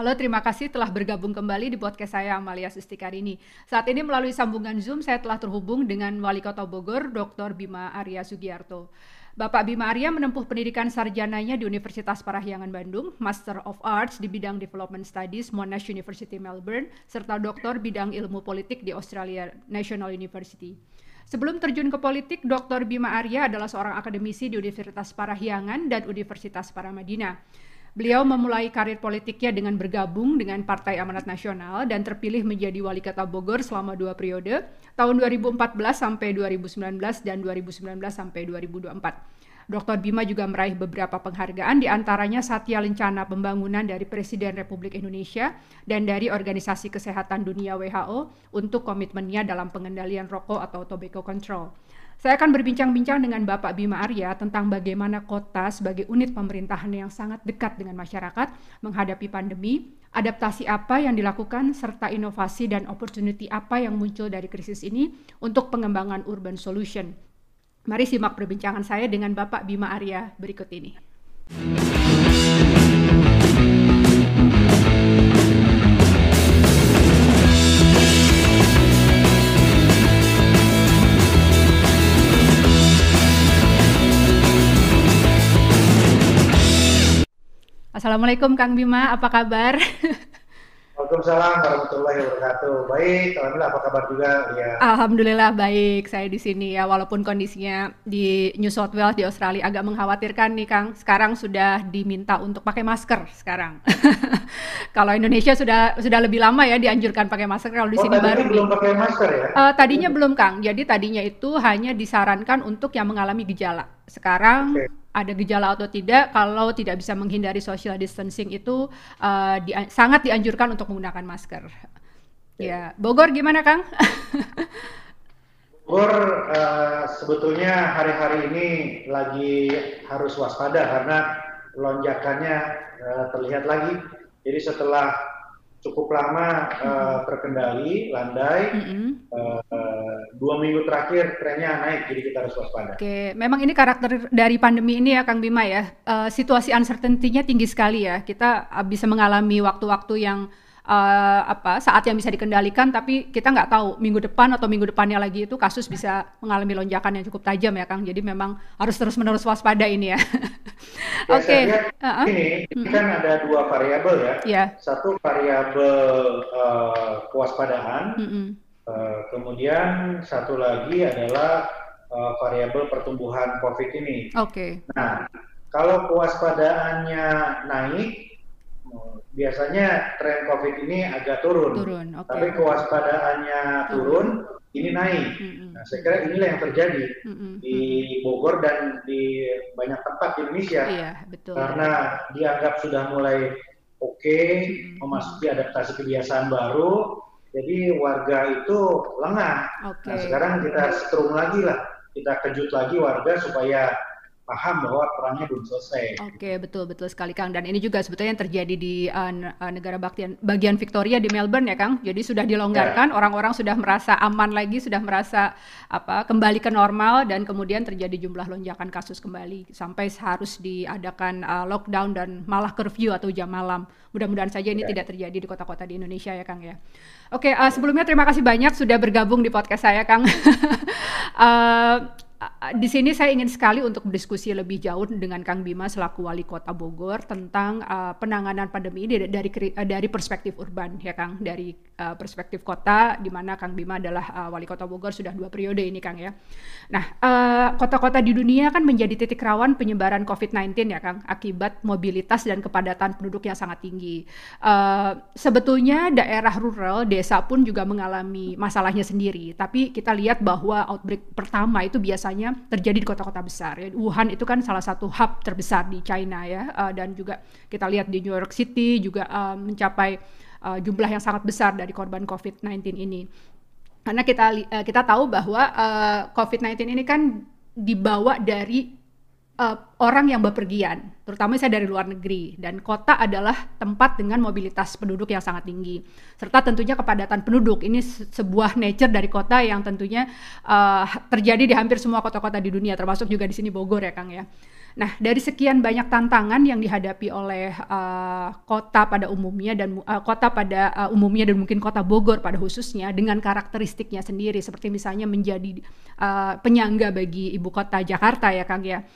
Halo, terima kasih telah bergabung kembali di podcast saya Amalia Sustikarini. Saat ini melalui sambungan Zoom saya telah terhubung dengan Wali Kota Bogor, Dr. Bima Arya Sugiarto. Bapak Bima Arya menempuh pendidikan sarjananya di Universitas Parahyangan Bandung, Master of Arts di bidang Development Studies Monash University Melbourne, serta doktor bidang ilmu politik di Australia National University. Sebelum terjun ke politik, Dr. Bima Arya adalah seorang akademisi di Universitas Parahyangan dan Universitas Paramadina. Beliau memulai karir politiknya dengan bergabung dengan Partai Amanat Nasional dan terpilih menjadi wali kota Bogor selama dua periode, tahun 2014 sampai 2019 dan 2019 sampai 2024. Dr. Bima juga meraih beberapa penghargaan, di antaranya Satya Lencana Pembangunan dari Presiden Republik Indonesia dan dari Organisasi Kesehatan Dunia WHO untuk komitmennya dalam pengendalian rokok atau tobacco control. Saya akan berbincang-bincang dengan Bapak Bima Arya tentang bagaimana kota sebagai unit pemerintahan yang sangat dekat dengan masyarakat menghadapi pandemi, adaptasi apa yang dilakukan, serta inovasi dan opportunity apa yang muncul dari krisis ini untuk pengembangan urban solution. Mari simak perbincangan saya dengan Bapak Bima Arya berikut ini. Assalamualaikum Kang Bima, apa kabar? Waalaikumsalam warahmatullahi wabarakatuh. Baik, alhamdulillah apa kabar juga? Ya. Alhamdulillah baik, saya di sini ya walaupun kondisinya di New South Wales di Australia agak mengkhawatirkan nih Kang. Sekarang sudah diminta untuk pakai masker sekarang. kalau Indonesia sudah sudah lebih lama ya dianjurkan pakai masker kalau di oh, sini baru belum pakai masker ya? Uh, tadinya belum Kang. Jadi tadinya itu hanya disarankan untuk yang mengalami gejala. Sekarang okay ada gejala atau tidak kalau tidak bisa menghindari social distancing itu uh, di, sangat dianjurkan untuk menggunakan masker. Ya, Bogor gimana Kang? Bogor uh, sebetulnya hari-hari ini lagi harus waspada karena lonjakannya uh, terlihat lagi. Jadi setelah cukup lama uh, terkendali, landai. Mm -hmm. uh, dua minggu terakhir trennya naik, jadi kita harus waspada. Oke, memang ini karakter dari pandemi ini ya, Kang Bima ya. Uh, situasi uncertainty-nya tinggi sekali ya. Kita bisa mengalami waktu-waktu yang uh, apa saat yang bisa dikendalikan tapi kita nggak tahu minggu depan atau minggu depannya lagi itu kasus bisa mengalami lonjakan yang cukup tajam ya Kang jadi memang harus terus menerus waspada ini ya, ya oke okay. uh -huh. ini, ini kan ada dua variabel ya yeah. satu variabel uh, kewaspadaan mm -hmm. uh, kemudian satu lagi adalah uh, variabel pertumbuhan COVID ini oke okay. nah kalau kewaspadaannya naik biasanya tren COVID ini agak turun, turun okay. tapi kewaspadaannya turun, ini naik. Mm -hmm. Nah, saya kira inilah yang terjadi mm -hmm. di Bogor dan di banyak tempat di Indonesia, iya, betul. karena dianggap sudah mulai oke, okay, mm -hmm. memasuki adaptasi kebiasaan baru, jadi warga itu lengah. Okay. Nah, sekarang kita setrum lagi lah, kita kejut lagi warga supaya paham bahwa perangnya belum selesai. Oke, betul betul sekali Kang. Dan ini juga sebetulnya yang terjadi di uh, negara bagian bagian Victoria di Melbourne ya Kang. Jadi sudah dilonggarkan, ya. orang-orang sudah merasa aman lagi, sudah merasa apa kembali ke normal dan kemudian terjadi jumlah lonjakan kasus kembali sampai harus diadakan uh, lockdown dan malah curfew atau jam malam. Mudah-mudahan saja ini ya. tidak terjadi di kota-kota di Indonesia ya Kang ya. Oke, uh, sebelumnya terima kasih banyak sudah bergabung di podcast saya Kang. uh, di sini saya ingin sekali untuk berdiskusi lebih jauh dengan Kang Bima selaku wali kota Bogor tentang uh, penanganan pandemi ini dari uh, dari perspektif urban ya Kang dari uh, perspektif kota di mana Kang Bima adalah uh, wali kota Bogor sudah dua periode ini Kang ya. Nah kota-kota uh, di dunia kan menjadi titik rawan penyebaran COVID-19 ya Kang akibat mobilitas dan kepadatan penduduk yang sangat tinggi. Uh, sebetulnya daerah rural desa pun juga mengalami masalahnya sendiri tapi kita lihat bahwa outbreak pertama itu biasa terjadi di kota-kota besar. Ya. Wuhan itu kan salah satu hub terbesar di China ya, uh, dan juga kita lihat di New York City juga uh, mencapai uh, jumlah yang sangat besar dari korban COVID-19 ini. Karena kita uh, kita tahu bahwa uh, COVID-19 ini kan dibawa dari uh, orang yang bepergian, terutama saya dari luar negeri, dan kota adalah tempat dengan mobilitas penduduk yang sangat tinggi, serta tentunya kepadatan penduduk. Ini sebuah nature dari kota yang tentunya uh, terjadi di hampir semua kota-kota di dunia, termasuk juga di sini Bogor ya Kang ya. Nah, dari sekian banyak tantangan yang dihadapi oleh uh, kota pada umumnya dan uh, kota pada uh, umumnya dan mungkin kota Bogor pada khususnya dengan karakteristiknya sendiri seperti misalnya menjadi uh, penyangga bagi ibu kota Jakarta ya Kang ya.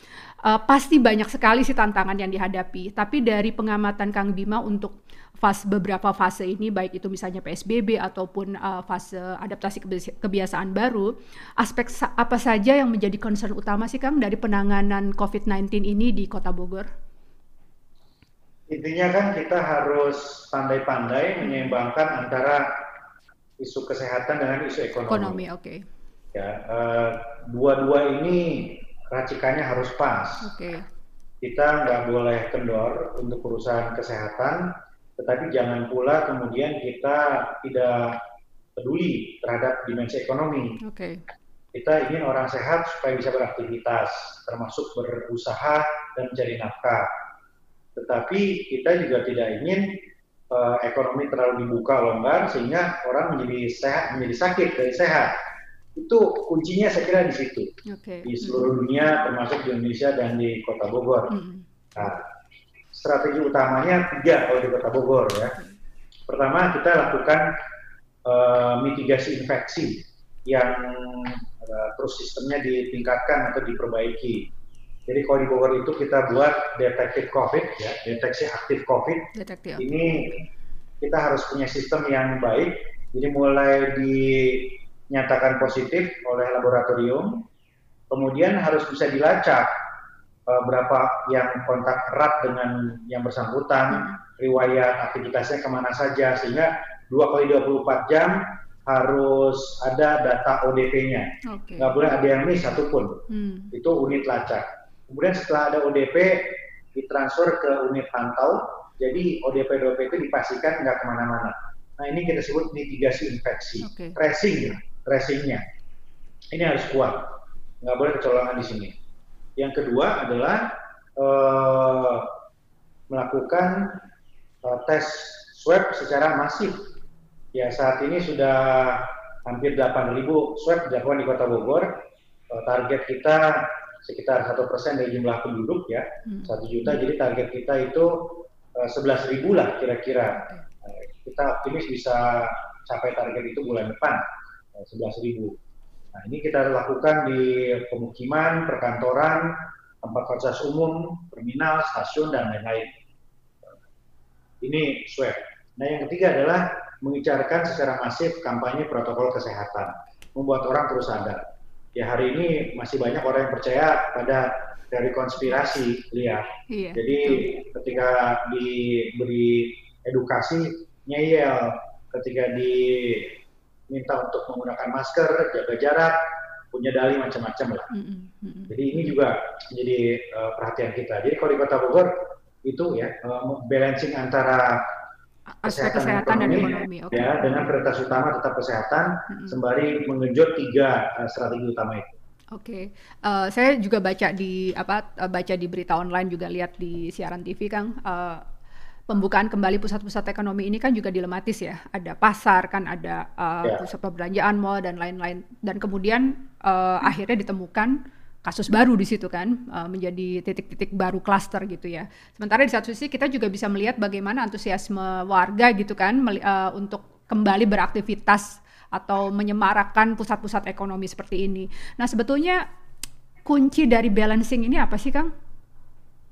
Uh, pasti banyak sekali sih tantangan yang dihadapi, tapi dari pengamatan Kang Bima untuk fase beberapa fase ini baik itu misalnya PSBB ataupun uh, fase adaptasi kebiasaan baru, aspek sa apa saja yang menjadi concern utama sih Kang dari penanganan COVID-19 ini di Kota Bogor? Intinya kan kita harus pandai-pandai menyeimbangkan antara isu kesehatan dengan isu ekonomi. Ekonomi, oke. Okay. Ya, uh, dua-dua ini racikannya harus pas. Okay. Kita nggak boleh kendor untuk urusan kesehatan, tetapi jangan pula kemudian kita tidak peduli terhadap dimensi ekonomi. Okay. Kita ingin orang sehat supaya bisa beraktivitas, termasuk berusaha dan mencari nafkah. Tetapi kita juga tidak ingin uh, ekonomi terlalu dibuka longgar sehingga orang menjadi sehat, menjadi sakit dari sehat. Itu kuncinya saya kira di situ. Okay. Di seluruh dunia termasuk di Indonesia dan di Kota Bogor. Mm. Nah, strategi utamanya tiga kalau di Kota Bogor ya. Pertama kita lakukan uh, mitigasi infeksi yang uh, terus sistemnya ditingkatkan atau diperbaiki. Jadi kalau di Bogor itu kita buat detektif COVID ya, deteksi aktif COVID. Detektif. Ini kita harus punya sistem yang baik. Jadi mulai dinyatakan positif oleh laboratorium, kemudian harus bisa dilacak uh, berapa yang kontak erat dengan yang bersangkutan, riwayat aktivitasnya ke mana saja, sehingga dua kali 24 jam harus ada data ODP-nya. Okay. Nggak boleh ada yang miss satupun. Hmm. Itu unit lacak. Kemudian setelah ada ODP, ditransfer ke unit pantau, jadi ODP-ODP itu dipastikan nggak ke mana-mana. Nah ini kita sebut mitigasi infeksi, okay. tracing, tracingnya. Ini harus kuat, nggak boleh kecolongan di sini. Yang kedua adalah uh, melakukan uh, tes swab secara masif. Ya saat ini sudah hampir 8.000 swab dilakukan di Kota Bogor. Uh, target kita sekitar satu persen dari jumlah penduduk ya hmm. satu juta. Jadi target kita itu sebelas ribu lah kira-kira. Uh, kita optimis bisa capai target itu bulan depan sebelas ribu. Nah, ini kita lakukan di pemukiman, perkantoran, tempat fasilitas umum, terminal, stasiun, dan lain-lain. Ini swab. Nah, yang ketiga adalah mengicarkan secara masif kampanye protokol kesehatan, membuat orang terus sadar. Ya, hari ini masih banyak orang yang percaya pada dari konspirasi, lihat. Iya. Jadi ketika diberi edukasi, nyeyel. Ketika di minta untuk menggunakan masker, jaga jarak, punya dalih macam-macam lah. Mm -hmm. Jadi ini juga menjadi uh, perhatian kita. Jadi kalau di Kota Bogor itu ya uh, balancing antara aspek kesehatan, kesehatan dan ekonomi, dan ekonomi. Okay. ya dengan prioritas utama tetap kesehatan mm -hmm. sembari mengenjot tiga uh, strategi utama itu. Oke, okay. uh, saya juga baca di apa baca di berita online juga lihat di siaran TV Kang. Uh, pembukaan kembali pusat-pusat ekonomi ini kan juga dilematis ya. Ada pasar kan, ada uh, yeah. pusat perbelanjaan, mall dan lain-lain. Dan kemudian uh, akhirnya ditemukan kasus baru di situ kan uh, menjadi titik-titik baru klaster gitu ya. Sementara di satu sisi kita juga bisa melihat bagaimana antusiasme warga gitu kan uh, untuk kembali beraktivitas atau menyemarakkan pusat-pusat ekonomi seperti ini. Nah sebetulnya kunci dari balancing ini apa sih Kang?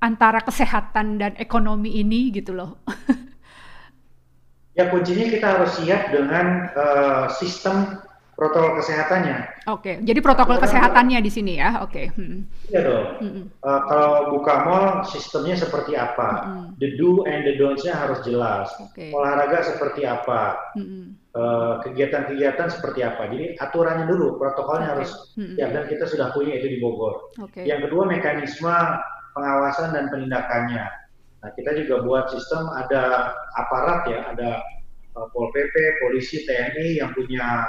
Antara kesehatan dan ekonomi ini gitu loh. ya kuncinya kita harus siap dengan uh, sistem protokol kesehatannya. Oke, okay. jadi protokol Karena, kesehatannya di sini ya, oke. Okay. Hmm. Iya dong. Hmm. Uh, kalau buka mall sistemnya seperti apa? Hmm. The do and the don'ts-nya harus jelas. Okay. Olahraga seperti apa? Hmm. Uh, kegiatan-kegiatan seperti apa? Jadi aturannya dulu, protokolnya okay. harus hmm. ya dan kita sudah punya itu di Bogor. Okay. Yang kedua mekanisme pengawasan dan penindakannya. Nah, kita juga buat sistem ada aparat ya, ada uh, Pol PP, polisi, TNI yang punya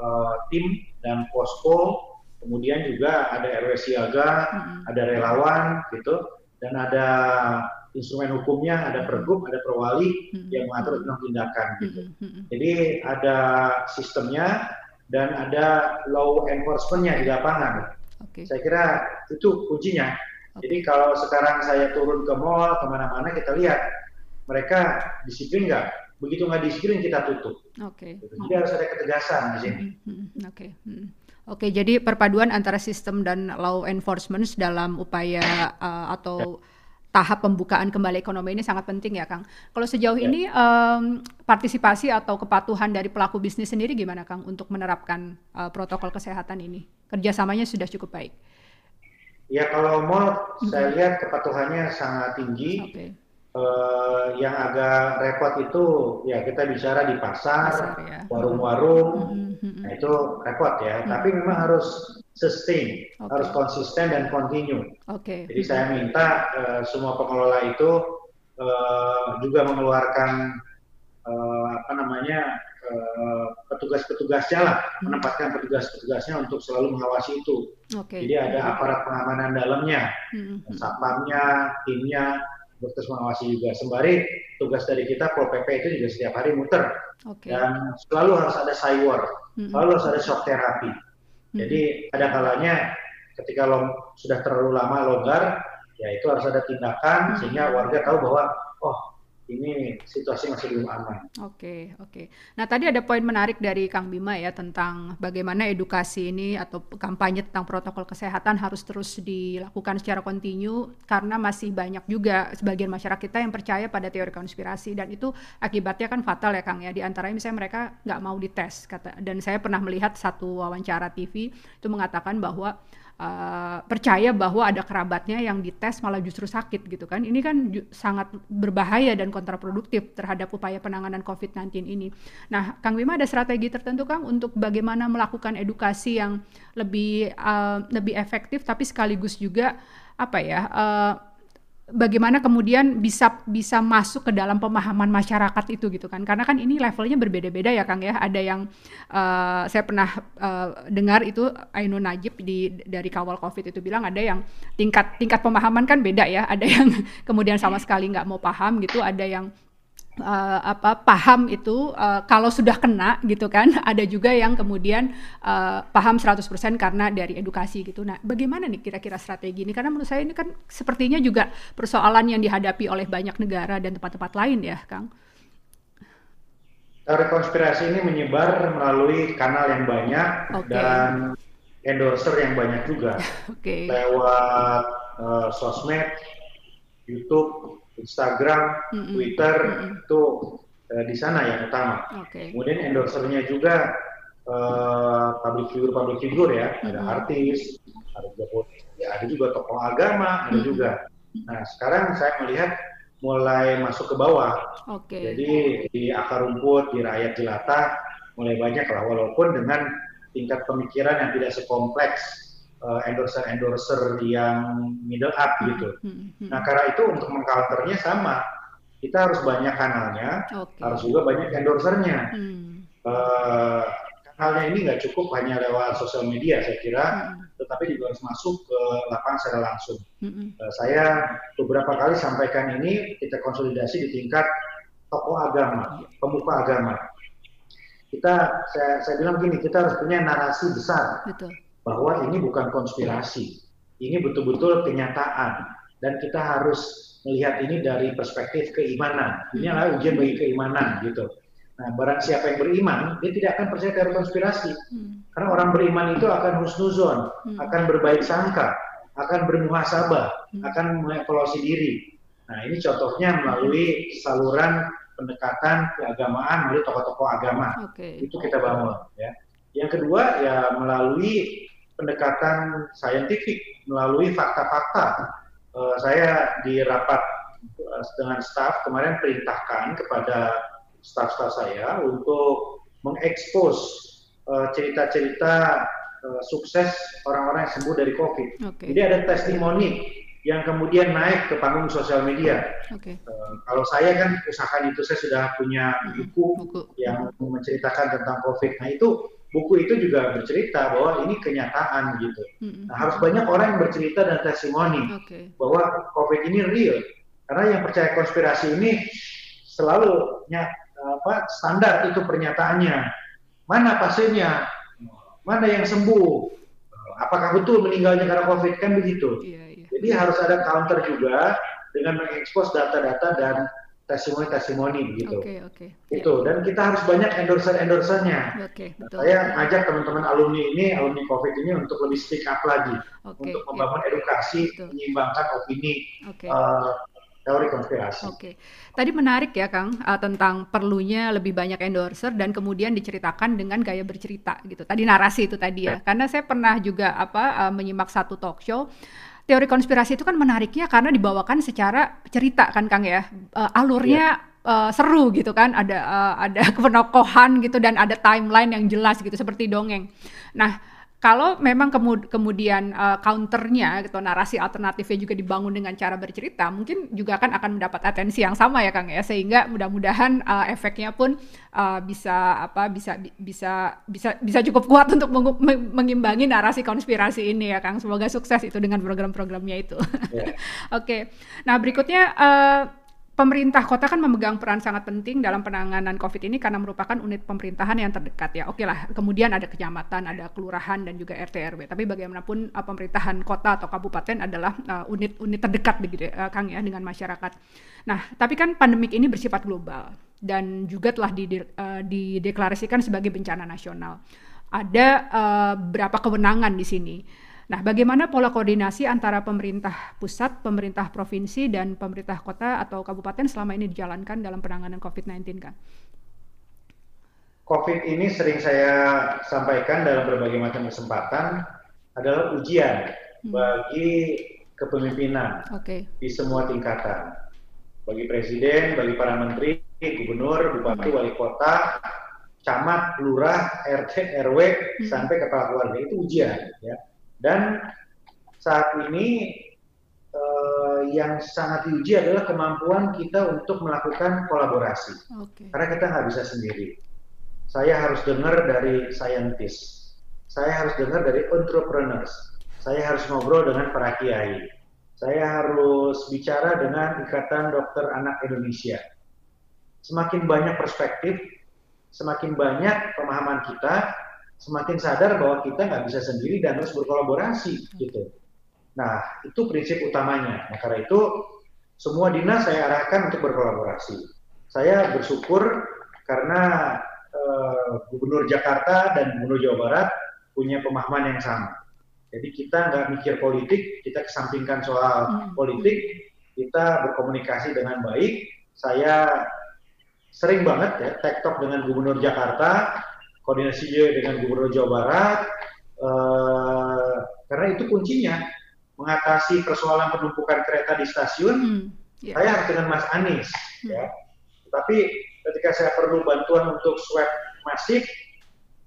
uh, tim dan posko, kemudian juga ada RW siaga, hmm. ada relawan gitu, dan ada instrumen hukumnya, ada pergub, ada perwali hmm. yang mengatur tentang tindakan gitu. Hmm. Jadi ada sistemnya dan ada law enforcementnya di lapangan. Okay. Saya kira itu kuncinya Okay. Jadi kalau sekarang saya turun ke mall ke mana-mana kita lihat mereka disiplin nggak? Begitu nggak disiplin kita tutup. Oke. Okay. Jadi okay. harus ada ketegasan di sini. Hmm, hmm, hmm. Oke. Okay. Oke, jadi perpaduan antara sistem dan law enforcement dalam upaya uh, atau tahap pembukaan kembali ekonomi ini sangat penting ya, Kang. Kalau sejauh ya. ini um, partisipasi atau kepatuhan dari pelaku bisnis sendiri gimana, Kang, untuk menerapkan uh, protokol kesehatan ini? Kerjasamanya sudah cukup baik. Ya kalau mall mm -hmm. saya lihat kepatuhannya sangat tinggi. Okay. Uh, yang agak repot itu ya kita bicara di pasar, ya. warung-warung, ya. mm -hmm. nah itu repot ya. Mm -hmm. Tapi memang harus sustain, okay. harus konsisten dan continue. Okay. Jadi mm -hmm. saya minta uh, semua pengelola itu uh, juga mengeluarkan uh, apa namanya Eh, petugas-petugasnya lah hmm. menempatkan petugas-petugasnya untuk selalu mengawasi itu. Okay. Jadi ada aparat pengamanan dalamnya, hmm. satpamnya, timnya terus mengawasi juga. Sembari tugas dari kita Pol PP itu juga setiap hari muter okay. dan selalu harus ada cyber, hmm. selalu harus ada shock terapi. Hmm. Jadi ada kalanya ketika lo sudah terlalu lama longgar, ya itu harus ada tindakan hmm. sehingga warga tahu bahwa oh ini situasi masih belum aman. Oke, okay, oke. Okay. Nah, tadi ada poin menarik dari Kang Bima ya tentang bagaimana edukasi ini atau kampanye tentang protokol kesehatan harus terus dilakukan secara kontinu karena masih banyak juga sebagian masyarakat kita yang percaya pada teori konspirasi dan itu akibatnya kan fatal ya Kang ya. Di antaranya misalnya mereka nggak mau dites kata dan saya pernah melihat satu wawancara TV itu mengatakan bahwa uh, percaya bahwa ada kerabatnya yang dites malah justru sakit gitu kan. Ini kan sangat berbahaya dan kontraproduktif terhadap upaya penanganan COVID-19 ini. Nah, Kang Bima ada strategi tertentu Kang untuk bagaimana melakukan edukasi yang lebih uh, lebih efektif tapi sekaligus juga apa ya uh, bagaimana kemudian bisa bisa masuk ke dalam pemahaman masyarakat itu gitu kan. Karena kan ini levelnya berbeda-beda ya Kang ya. Ada yang uh, saya pernah uh, dengar itu Ainun Najib di dari kawal COVID itu bilang ada yang tingkat tingkat pemahaman kan beda ya. Ada yang kemudian sama sekali nggak mau paham gitu ada yang uh, apa paham itu uh, kalau sudah kena gitu kan ada juga yang kemudian uh, paham 100% karena dari edukasi gitu. Nah, bagaimana nih kira-kira strategi ini karena menurut saya ini kan sepertinya juga persoalan yang dihadapi oleh banyak negara dan tempat-tempat lain ya, Kang. Teori konspirasi ini menyebar melalui kanal yang banyak okay. dan endorser yang banyak juga. okay. Lewat uh, sosmed, YouTube, Instagram, mm-hmm. Twitter mm-hmm. itu uh, di sana yang utama. Okay. Kemudian endorsernya juga uh, public figure public figure ya, mm-hmm. ada artis, ada juga ya, ada juga tokoh agama, ada mm-hmm. juga. Nah sekarang saya melihat mulai masuk ke bawah. Okay. Jadi di akar rumput, di rakyat jelata mulai banyak lah, walaupun dengan tingkat pemikiran yang tidak sekompleks endorser-endorser yang middle up hmm, gitu. Hmm, hmm. Nah karena itu untuk mengcounternya sama, kita harus banyak kanalnya, okay. harus juga banyak endorsernya. Hmm. Uh, kanalnya ini nggak cukup hanya lewat sosial media saya kira, hmm. tetapi juga harus masuk ke lapangan secara langsung. Hmm. Uh, saya beberapa kali sampaikan ini kita konsolidasi di tingkat tokoh agama, pemuka agama. Kita, saya, saya bilang gini, kita harus punya narasi besar. Betul bahwa ini bukan konspirasi, ini betul-betul kenyataan dan kita harus melihat ini dari perspektif keimanan. Ini adalah ujian bagi keimanan gitu. Nah, barang siapa yang beriman, dia tidak akan percaya teori konspirasi. Hmm. Karena orang beriman itu akan husnuzon, hmm. akan berbaik sangka, akan bermuhasabah, hmm. akan mengevaluasi diri. Nah, ini contohnya melalui saluran pendekatan keagamaan melalui tokoh-tokoh agama. Okay. Itu kita bangun ya. Yang kedua ya melalui pendekatan saintifik melalui fakta-fakta. Uh, saya di rapat uh, dengan staf kemarin perintahkan kepada staf-staf saya untuk mengekspos uh, cerita-cerita uh, sukses orang-orang yang sembuh dari COVID. Okay. Jadi ada testimoni yang kemudian naik ke panggung sosial media. Okay. Uh, kalau saya kan usahakan itu saya sudah punya buku, buku. yang menceritakan tentang COVID. Nah itu buku itu juga bercerita bahwa ini kenyataan gitu. Mm-hmm. Nah, harus banyak orang yang bercerita dan testimoni okay. bahwa COVID ini real. Karena yang percaya konspirasi ini selalu apa standar itu pernyataannya. Mana pasiennya? Mana yang sembuh? Apakah betul meninggalnya karena COVID kan begitu? Yeah, yeah. Jadi Jadi harus ada counter juga dengan mengekspos data-data dan testimoni-testimoni gitu. Oke, okay, oke. Okay. Itu dan kita harus banyak endorser-endorsernya. Oke, okay, betul. Saya ngajak teman-teman alumni ini, alumni Covid ini untuk lebih speak up lagi okay, untuk membangun yeah. edukasi, betul. menyeimbangkan opini okay. uh, teori konspirasi. Oke, okay. tadi menarik ya Kang uh, tentang perlunya lebih banyak endorser dan kemudian diceritakan dengan gaya bercerita gitu. Tadi narasi itu tadi ya, yeah. karena saya pernah juga apa uh, menyimak satu talk show teori konspirasi itu kan menariknya karena dibawakan secara cerita kan Kang ya. Uh, alurnya yeah. Uh, seru gitu kan, ada uh, ada kepenokohan gitu dan ada timeline yang jelas gitu seperti dongeng. Nah, kalau memang kemud kemudian uh, counternya gitu narasi alternatifnya juga dibangun dengan cara bercerita mungkin juga kan akan mendapat atensi yang sama ya Kang ya sehingga mudah-mudahan uh, efeknya pun uh, bisa apa bisa bisa bisa bisa cukup kuat untuk mengimbangi narasi konspirasi ini ya Kang semoga sukses itu dengan program-programnya itu. Yeah. Oke. okay. Nah, berikutnya uh, pemerintah kota kan memegang peran sangat penting dalam penanganan COVID ini karena merupakan unit pemerintahan yang terdekat ya. Oke lah, kemudian ada kecamatan, ada kelurahan dan juga RT RW. Tapi bagaimanapun uh, pemerintahan kota atau kabupaten adalah unit-unit uh, terdekat begitu uh, Kang ya dengan masyarakat. Nah, tapi kan pandemik ini bersifat global dan juga telah dideklarasikan sebagai bencana nasional. Ada uh, berapa kewenangan di sini. Nah, bagaimana pola koordinasi antara pemerintah pusat, pemerintah provinsi, dan pemerintah kota atau kabupaten selama ini dijalankan dalam penanganan COVID-19, kan? COVID ini sering saya sampaikan dalam berbagai macam kesempatan adalah ujian hmm. bagi kepemimpinan okay. di semua tingkatan. Bagi presiden, bagi para menteri, gubernur, bupati, hmm. wali kota, camat, lurah, RT, RW, hmm. sampai kepala keluarga itu ujian. Ya dan saat ini eh, yang sangat diuji adalah kemampuan kita untuk melakukan kolaborasi. Okay. Karena kita nggak bisa sendiri. Saya harus dengar dari scientist, saya harus dengar dari entrepreneurs, saya harus ngobrol dengan para kiai, saya harus bicara dengan Ikatan Dokter Anak Indonesia. Semakin banyak perspektif, semakin banyak pemahaman kita, semakin sadar bahwa kita nggak bisa sendiri dan harus berkolaborasi gitu. Nah itu prinsip utamanya. Nah karena itu semua dinas saya arahkan untuk berkolaborasi. Saya bersyukur karena uh, Gubernur Jakarta dan Gubernur Jawa Barat punya pemahaman yang sama. Jadi kita nggak mikir politik, kita kesampingkan soal hmm. politik, kita berkomunikasi dengan baik. Saya sering banget ya tektok dengan Gubernur Jakarta, koordinasi dengan Gubernur Jawa Barat uh, karena itu kuncinya mengatasi persoalan penumpukan kereta di stasiun hmm, yeah. saya harus dengan Mas Anies hmm. ya tapi ketika saya perlu bantuan untuk swab masif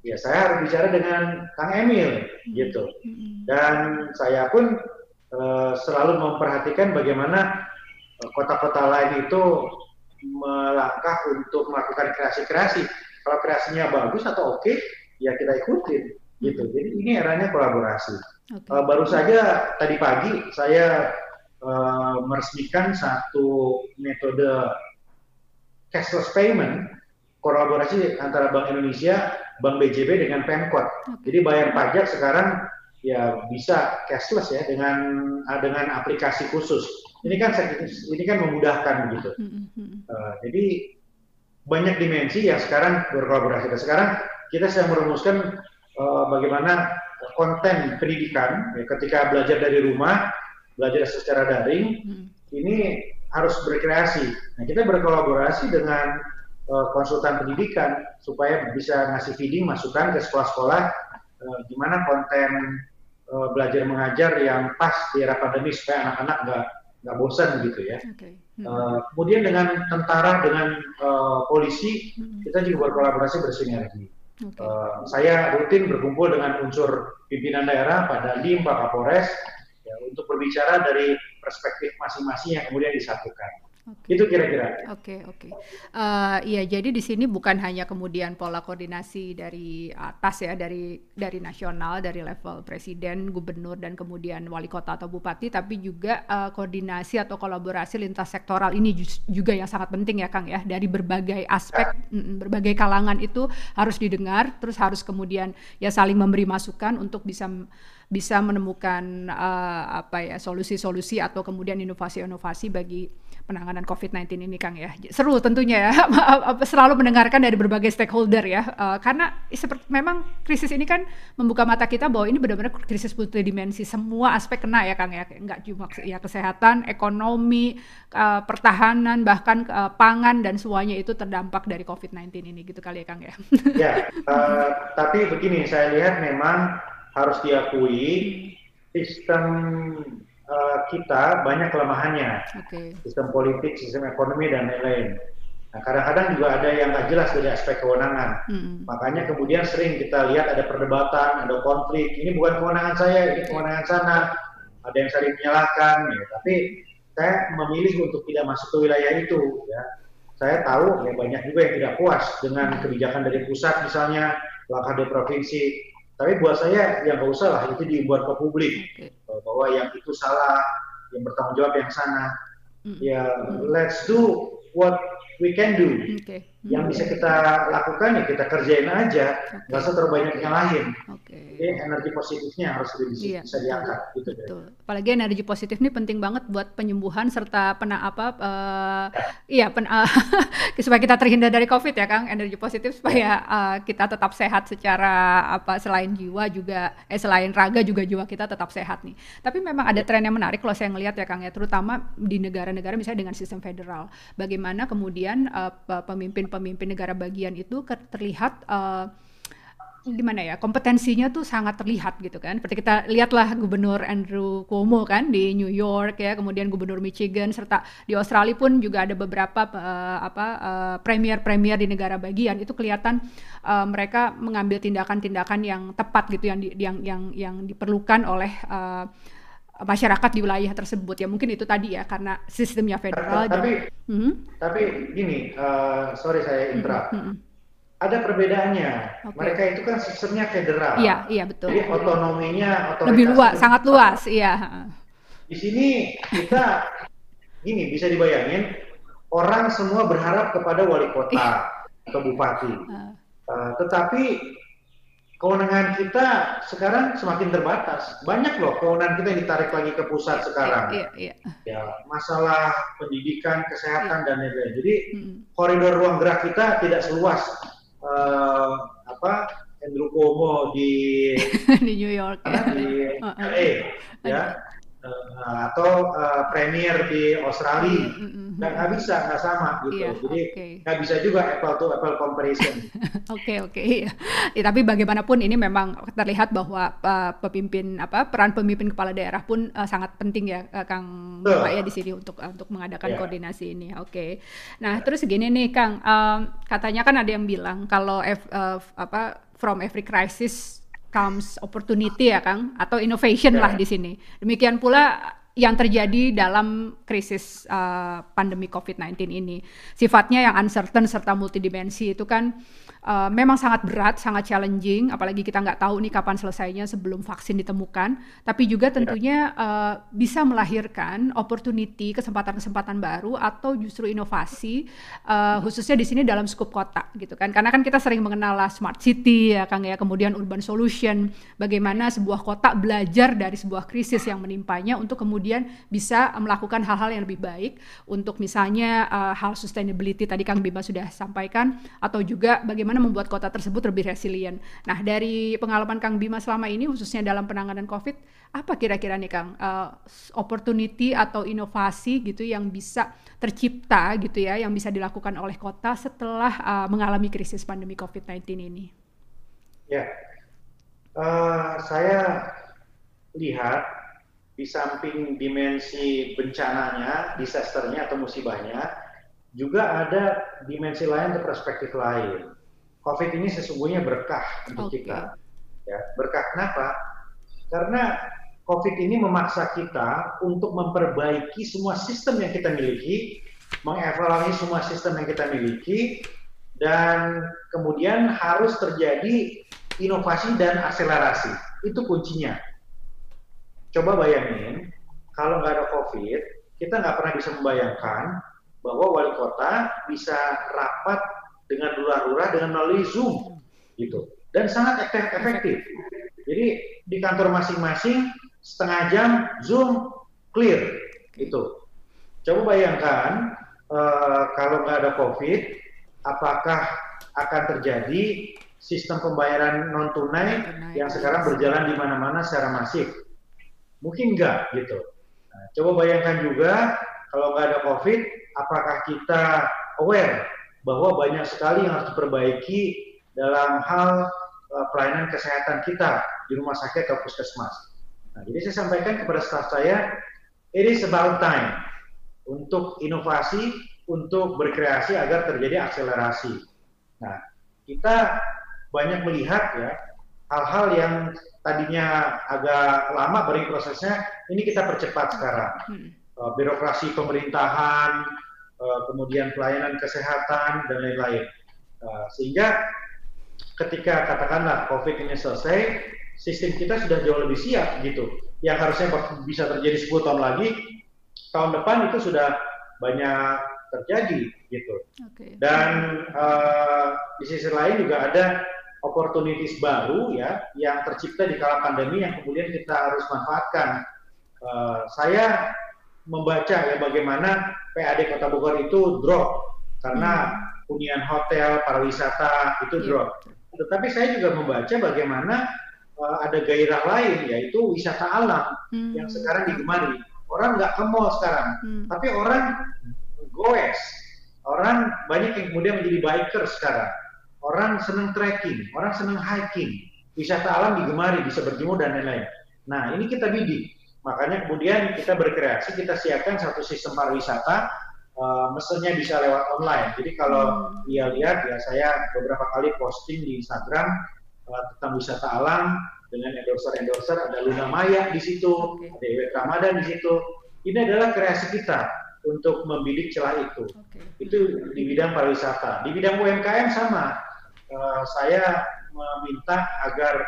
ya saya harus bicara dengan Kang Emil hmm. gitu hmm. dan saya pun uh, selalu memperhatikan bagaimana eh, kota-kota lain itu melangkah untuk melakukan kreasi-kreasi kalau kreasinya bagus atau oke okay, ya kita ikutin gitu hmm. jadi ini eranya kolaborasi okay. uh, baru saja tadi pagi saya uh, meresmikan satu metode cashless payment kolaborasi antara Bank Indonesia, Bank BJB dengan Pemkot. Okay. Jadi bayar pajak sekarang ya bisa cashless ya dengan uh, dengan aplikasi khusus. Ini kan ini kan memudahkan begitu. Uh, jadi banyak dimensi yang sekarang berkolaborasi. Dan sekarang kita sedang merumuskan uh, bagaimana konten pendidikan ya, ketika belajar dari rumah, belajar secara daring, hmm. ini harus berkreasi. Nah, kita berkolaborasi dengan uh, konsultan pendidikan supaya bisa ngasih feeding masukan ke sekolah-sekolah uh, gimana konten uh, belajar mengajar yang pas di era pandemi supaya anak-anak nggak nggak bosan gitu ya. Okay. Hmm. Uh, kemudian dengan tentara, dengan uh, polisi, hmm. kita juga berkolaborasi bersinergi. Okay. Uh, saya rutin berkumpul dengan unsur pimpinan daerah, Pak Dandim, Pak Kapolres, ya, untuk berbicara dari perspektif masing-masing yang kemudian disatukan. Okay. Itu kira-kira. Oke, okay, oke. Okay. Uh, eh, iya, jadi di sini bukan hanya kemudian pola koordinasi dari atas ya, dari dari nasional, dari level presiden, gubernur dan kemudian wali kota atau bupati, tapi juga uh, koordinasi atau kolaborasi lintas sektoral ini juga yang sangat penting ya, Kang ya. Dari berbagai aspek, ya. berbagai kalangan itu harus didengar, terus harus kemudian ya saling memberi masukan untuk bisa bisa menemukan uh, apa ya solusi-solusi atau kemudian inovasi-inovasi bagi penanganan COVID-19 ini Kang ya. Seru tentunya ya, selalu mendengarkan dari berbagai stakeholder ya. Uh, karena seperti memang krisis ini kan membuka mata kita bahwa ini benar-benar krisis multidimensi, semua aspek kena ya Kang ya. Enggak cuma ya kesehatan, ekonomi, uh, pertahanan, bahkan uh, pangan dan semuanya itu terdampak dari COVID-19 ini gitu kali ya Kang ya. ya, uh, tapi begini saya lihat memang harus diakui sistem uh, kita banyak kelemahannya. Okay. Sistem politik, sistem ekonomi dan lain-lain. Nah, kadang-kadang juga ada yang nggak jelas dari aspek kewenangan. Mm. Makanya kemudian sering kita lihat ada perdebatan, ada konflik. Ini bukan kewenangan saya, ini kewenangan sana. Ada yang saling menyalahkan. Ya. Tapi saya memilih untuk tidak masuk ke wilayah itu. Ya. Saya tahu ya banyak juga yang tidak puas dengan kebijakan dari pusat misalnya, langkah dari provinsi. Tapi buat saya yang nggak usah lah itu dibuat ke publik okay. bahwa yang itu salah, yang bertanggung jawab yang sana. Mm. Ya let's do what we can do. Okay. Yang bisa kita lakukan ya kita kerjain aja, nggak okay. usah terlalu banyak yang lain. Okay. Jadi energi positifnya harus lebih bisa, iya. bisa diangkat. Gitu Betul. Deh. Apalagi energi positif ini penting banget buat penyembuhan serta pena apa? Uh, ya. Iya, pen, uh, supaya kita terhindar dari COVID ya, Kang. Energi positif supaya uh, kita tetap sehat secara apa? Selain jiwa juga, eh selain raga juga jiwa kita tetap sehat nih. Tapi memang ada tren yang menarik kalau saya ngelihat ya, Kang ya, terutama di negara-negara misalnya dengan sistem federal. Bagaimana kemudian uh, pemimpin pemimpin negara bagian itu terlihat uh, gimana ya kompetensinya tuh sangat terlihat gitu kan seperti kita lihatlah gubernur Andrew Cuomo kan di New York ya kemudian gubernur Michigan serta di Australia pun juga ada beberapa uh, apa uh, premier-premier di negara bagian itu kelihatan uh, mereka mengambil tindakan-tindakan yang tepat gitu yang di, yang yang yang diperlukan oleh uh, masyarakat di wilayah tersebut ya mungkin itu tadi ya karena sistemnya federal tapi dan, mm -hmm. tapi gini uh, sorry saya interrupt mm -hmm. Ada perbedaannya okay. mereka itu kan sistemnya federal iya iya betul jadi otonominya lebih luas sangat luas iya di sini kita gini bisa dibayangin orang semua berharap kepada wali kota atau bupati uh. Uh, tetapi kewenangan kita sekarang semakin terbatas. Banyak loh kewenangan kita yang ditarik lagi ke pusat sekarang. Iya, iya. Ya, masalah pendidikan, kesehatan iya. dan lain-lain. Jadi hmm. koridor ruang gerak kita tidak seluas uh, apa Andrew Cuomo di di New York ya. di LA ya uh, atau uh, premier di Australia mm -hmm. nggak bisa nggak sama gitu yeah, jadi nggak okay. bisa juga apple to apple comparison oke oke okay, okay. ya, tapi bagaimanapun ini memang terlihat bahwa uh, pemimpin apa peran pemimpin kepala daerah pun uh, sangat penting ya uh, Kang Bapak ya di sini untuk uh, untuk mengadakan yeah. koordinasi ini oke okay. nah terus gini nih Kang um, katanya kan ada yang bilang kalau F, uh, apa from every crisis comes opportunity ya Kang atau innovation yeah. lah di sini. Demikian pula yang terjadi dalam krisis uh, pandemi COVID-19 ini. Sifatnya yang uncertain serta multidimensi itu kan uh, memang sangat berat, sangat challenging, apalagi kita nggak tahu nih kapan selesainya sebelum vaksin ditemukan. Tapi juga ya. tentunya uh, bisa melahirkan opportunity, kesempatan-kesempatan baru atau justru inovasi, uh, khususnya di sini dalam skup kota gitu kan. Karena kan kita sering mengenal lah smart city ya Kang ya, kemudian urban solution, bagaimana sebuah kota belajar dari sebuah krisis yang menimpanya untuk kemudian bisa melakukan hal-hal yang lebih baik untuk misalnya uh, hal sustainability tadi Kang Bima sudah sampaikan atau juga bagaimana membuat kota tersebut lebih resilient. Nah, dari pengalaman Kang Bima selama ini, khususnya dalam penanganan COVID, apa kira-kira nih Kang, uh, opportunity atau inovasi gitu yang bisa tercipta gitu ya, yang bisa dilakukan oleh kota setelah uh, mengalami krisis pandemi COVID-19 ini? Ya, uh, saya lihat di samping dimensi bencananya, disasternya atau musibahnya, juga ada dimensi lain atau perspektif lain. COVID ini sesungguhnya berkah untuk okay. kita. Ya, berkah kenapa? Karena COVID ini memaksa kita untuk memperbaiki semua sistem yang kita miliki, mengevaluasi semua sistem yang kita miliki, dan kemudian harus terjadi inovasi dan akselerasi. Itu kuncinya. Coba bayangin, kalau nggak ada COVID, kita nggak pernah bisa membayangkan bahwa wali kota bisa rapat dengan lurah-lurah dengan melalui Zoom gitu dan sangat efektif. Jadi di kantor masing-masing setengah jam Zoom clear itu. Coba bayangkan uh, kalau nggak ada COVID, apakah akan terjadi sistem pembayaran non tunai yang sekarang berjalan di mana-mana secara masif? Mungkin enggak gitu. Nah, coba bayangkan juga kalau nggak ada COVID, apakah kita aware bahwa banyak sekali yang harus diperbaiki dalam hal uh, pelayanan kesehatan kita di rumah sakit atau puskesmas. Nah, jadi saya sampaikan kepada staf saya, it is about time untuk inovasi, untuk berkreasi agar terjadi akselerasi. Nah, kita banyak melihat ya hal-hal yang tadinya agak lama beri prosesnya, ini kita percepat sekarang. Hmm. Uh, birokrasi pemerintahan, uh, kemudian pelayanan kesehatan dan lain-lain. Uh, sehingga ketika katakanlah COVID ini selesai, sistem kita sudah jauh lebih siap gitu. Yang harusnya bisa terjadi 10 tahun lagi, tahun depan itu sudah banyak terjadi gitu. Okay. Dan uh, di sisi lain juga ada opportunities baru ya yang tercipta di kala pandemi yang kemudian kita harus manfaatkan. Uh, saya membaca ya bagaimana PAD Kota Bogor itu drop karena hmm. hunian hotel, pariwisata itu yeah. drop. Tetapi saya juga membaca bagaimana uh, ada gairah lain yaitu wisata alam hmm. yang sekarang digemari Orang nggak ke mall sekarang, hmm. tapi orang goes. Orang banyak yang kemudian menjadi biker sekarang. Orang senang trekking, orang senang hiking. Wisata alam digemari, bisa berjemur dan lain-lain. Nah, ini kita bidik. Makanya kemudian kita berkreasi, kita siapkan satu sistem pariwisata, uh, mesennya bisa lewat online. Jadi kalau hmm. dia lihat, ya saya beberapa kali posting di Instagram uh, tentang wisata alam, dengan endorser-endorser ada Luna Maya di situ, okay. ada Ewek Ramadan di situ. Ini adalah kreasi kita untuk membidik celah itu. Okay. Itu di bidang pariwisata. Di bidang UMKM sama. Uh, saya meminta agar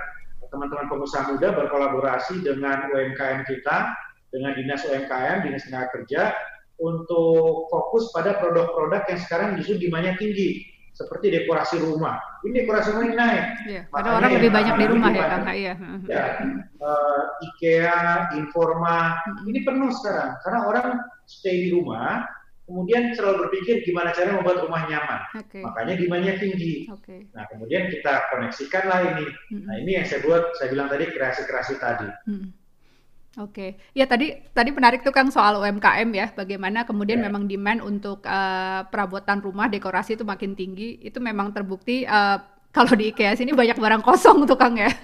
teman-teman pengusaha muda berkolaborasi dengan UMKM kita, dengan dinas UMKM, dinas tenaga kerja, untuk fokus pada produk-produk yang sekarang justru demandnya tinggi seperti dekorasi rumah. Ini dekorasi rumah ini naik. Iya, ada orang lebih banyak di rumah ya, Kang. Iya. Ya, uh, IKEA, Informa, hmm. ini penuh sekarang karena orang stay di rumah, kemudian selalu berpikir gimana cara membuat rumah nyaman. Okay. Makanya demandnya tinggi. Okay. Nah, kemudian kita koneksikan lah ini. Hmm. Nah, ini yang saya buat, saya bilang tadi kreasi-kreasi tadi. Hmm. Oke, ya tadi tadi menarik tuh Kang soal UMKM ya, bagaimana kemudian yeah. memang demand untuk uh, perabotan rumah dekorasi itu makin tinggi, itu memang terbukti uh, kalau di IKEA sini banyak barang kosong tuh Kang ya.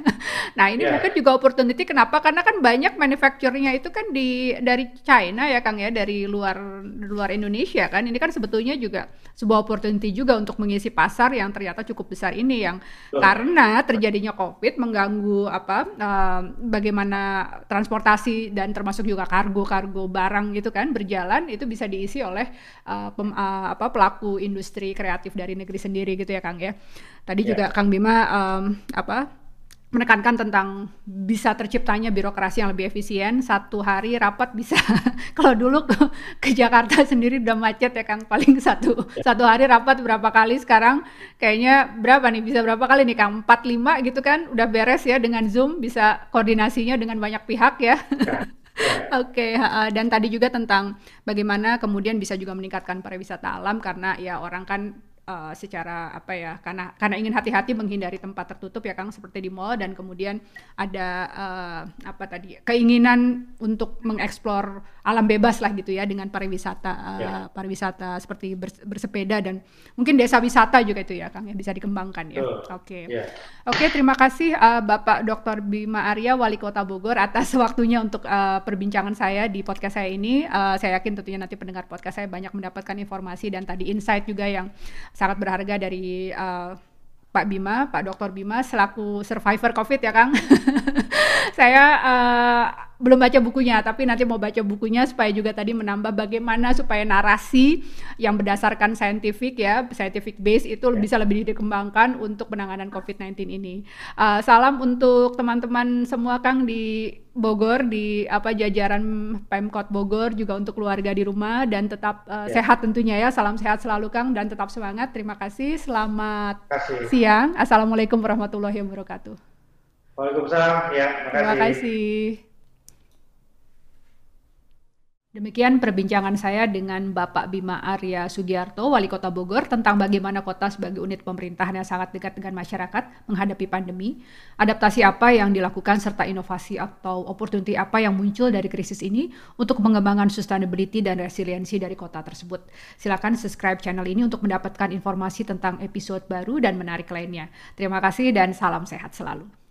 Nah ini yeah. mungkin juga opportunity kenapa? Karena kan banyak manufacturernya itu kan di dari China ya Kang ya, dari luar luar Indonesia kan. Ini kan sebetulnya juga sebuah opportunity juga untuk mengisi pasar yang ternyata cukup besar ini yang oh. karena terjadinya COVID mengganggu apa uh, bagaimana transportasi dan termasuk juga kargo-kargo barang gitu kan berjalan itu bisa diisi oleh uh, pem, uh, apa pelaku industri kreatif dari negeri sendiri gitu ya Kang ya. Tadi yeah. juga Kang Bima um, apa menekankan tentang bisa terciptanya birokrasi yang lebih efisien satu hari rapat bisa kalau dulu ke, ke Jakarta sendiri udah macet ya Kang paling satu ya. satu hari rapat berapa kali sekarang kayaknya berapa nih bisa berapa kali nih Kang empat lima gitu kan udah beres ya dengan Zoom bisa koordinasinya dengan banyak pihak ya. ya. Oke, okay, uh, dan tadi juga tentang bagaimana kemudian bisa juga meningkatkan pariwisata alam karena ya orang kan uh, secara apa ya karena karena ingin hati-hati menghindari tempat tertutup ya Kang seperti di mall dan kemudian ada uh, apa tadi keinginan untuk mengeksplor alam bebas lah gitu ya dengan pariwisata uh, ya. pariwisata seperti bersepeda dan mungkin desa wisata juga itu ya Kang ya bisa dikembangkan ya. Oke. Okay. Ya. Yeah. Oke, okay, terima kasih uh, Bapak Dr. Bima Arya Wali Kota Bogor atas waktunya untuk uh, perbincangan saya di podcast saya ini. Uh, saya yakin tentunya nanti pendengar podcast saya banyak mendapatkan informasi dan tadi insight juga yang sangat berharga dari uh, Pak Bima, Pak Dr. Bima selaku survivor COVID ya Kang. saya uh, belum baca bukunya, tapi nanti mau baca bukunya supaya juga tadi menambah bagaimana supaya narasi yang berdasarkan scientific ya, scientific base itu yeah. bisa lebih dikembangkan untuk penanganan COVID-19 ini. Uh, salam untuk teman-teman semua Kang di Bogor di apa jajaran Pemkot Bogor juga untuk keluarga di rumah dan tetap uh, ya. sehat tentunya ya. Salam sehat selalu Kang dan tetap semangat. Terima kasih. Selamat kasih. siang. Assalamualaikum warahmatullahi wabarakatuh. Waalaikumsalam. Ya, terima kasih. Terima kasih. Demikian perbincangan saya dengan Bapak Bima Arya Sugiarto, Wali Kota Bogor, tentang bagaimana kota sebagai unit pemerintahan yang sangat dekat dengan masyarakat menghadapi pandemi, adaptasi apa yang dilakukan, serta inovasi atau opportunity apa yang muncul dari krisis ini untuk pengembangan sustainability dan resiliensi dari kota tersebut. Silakan subscribe channel ini untuk mendapatkan informasi tentang episode baru dan menarik lainnya. Terima kasih dan salam sehat selalu.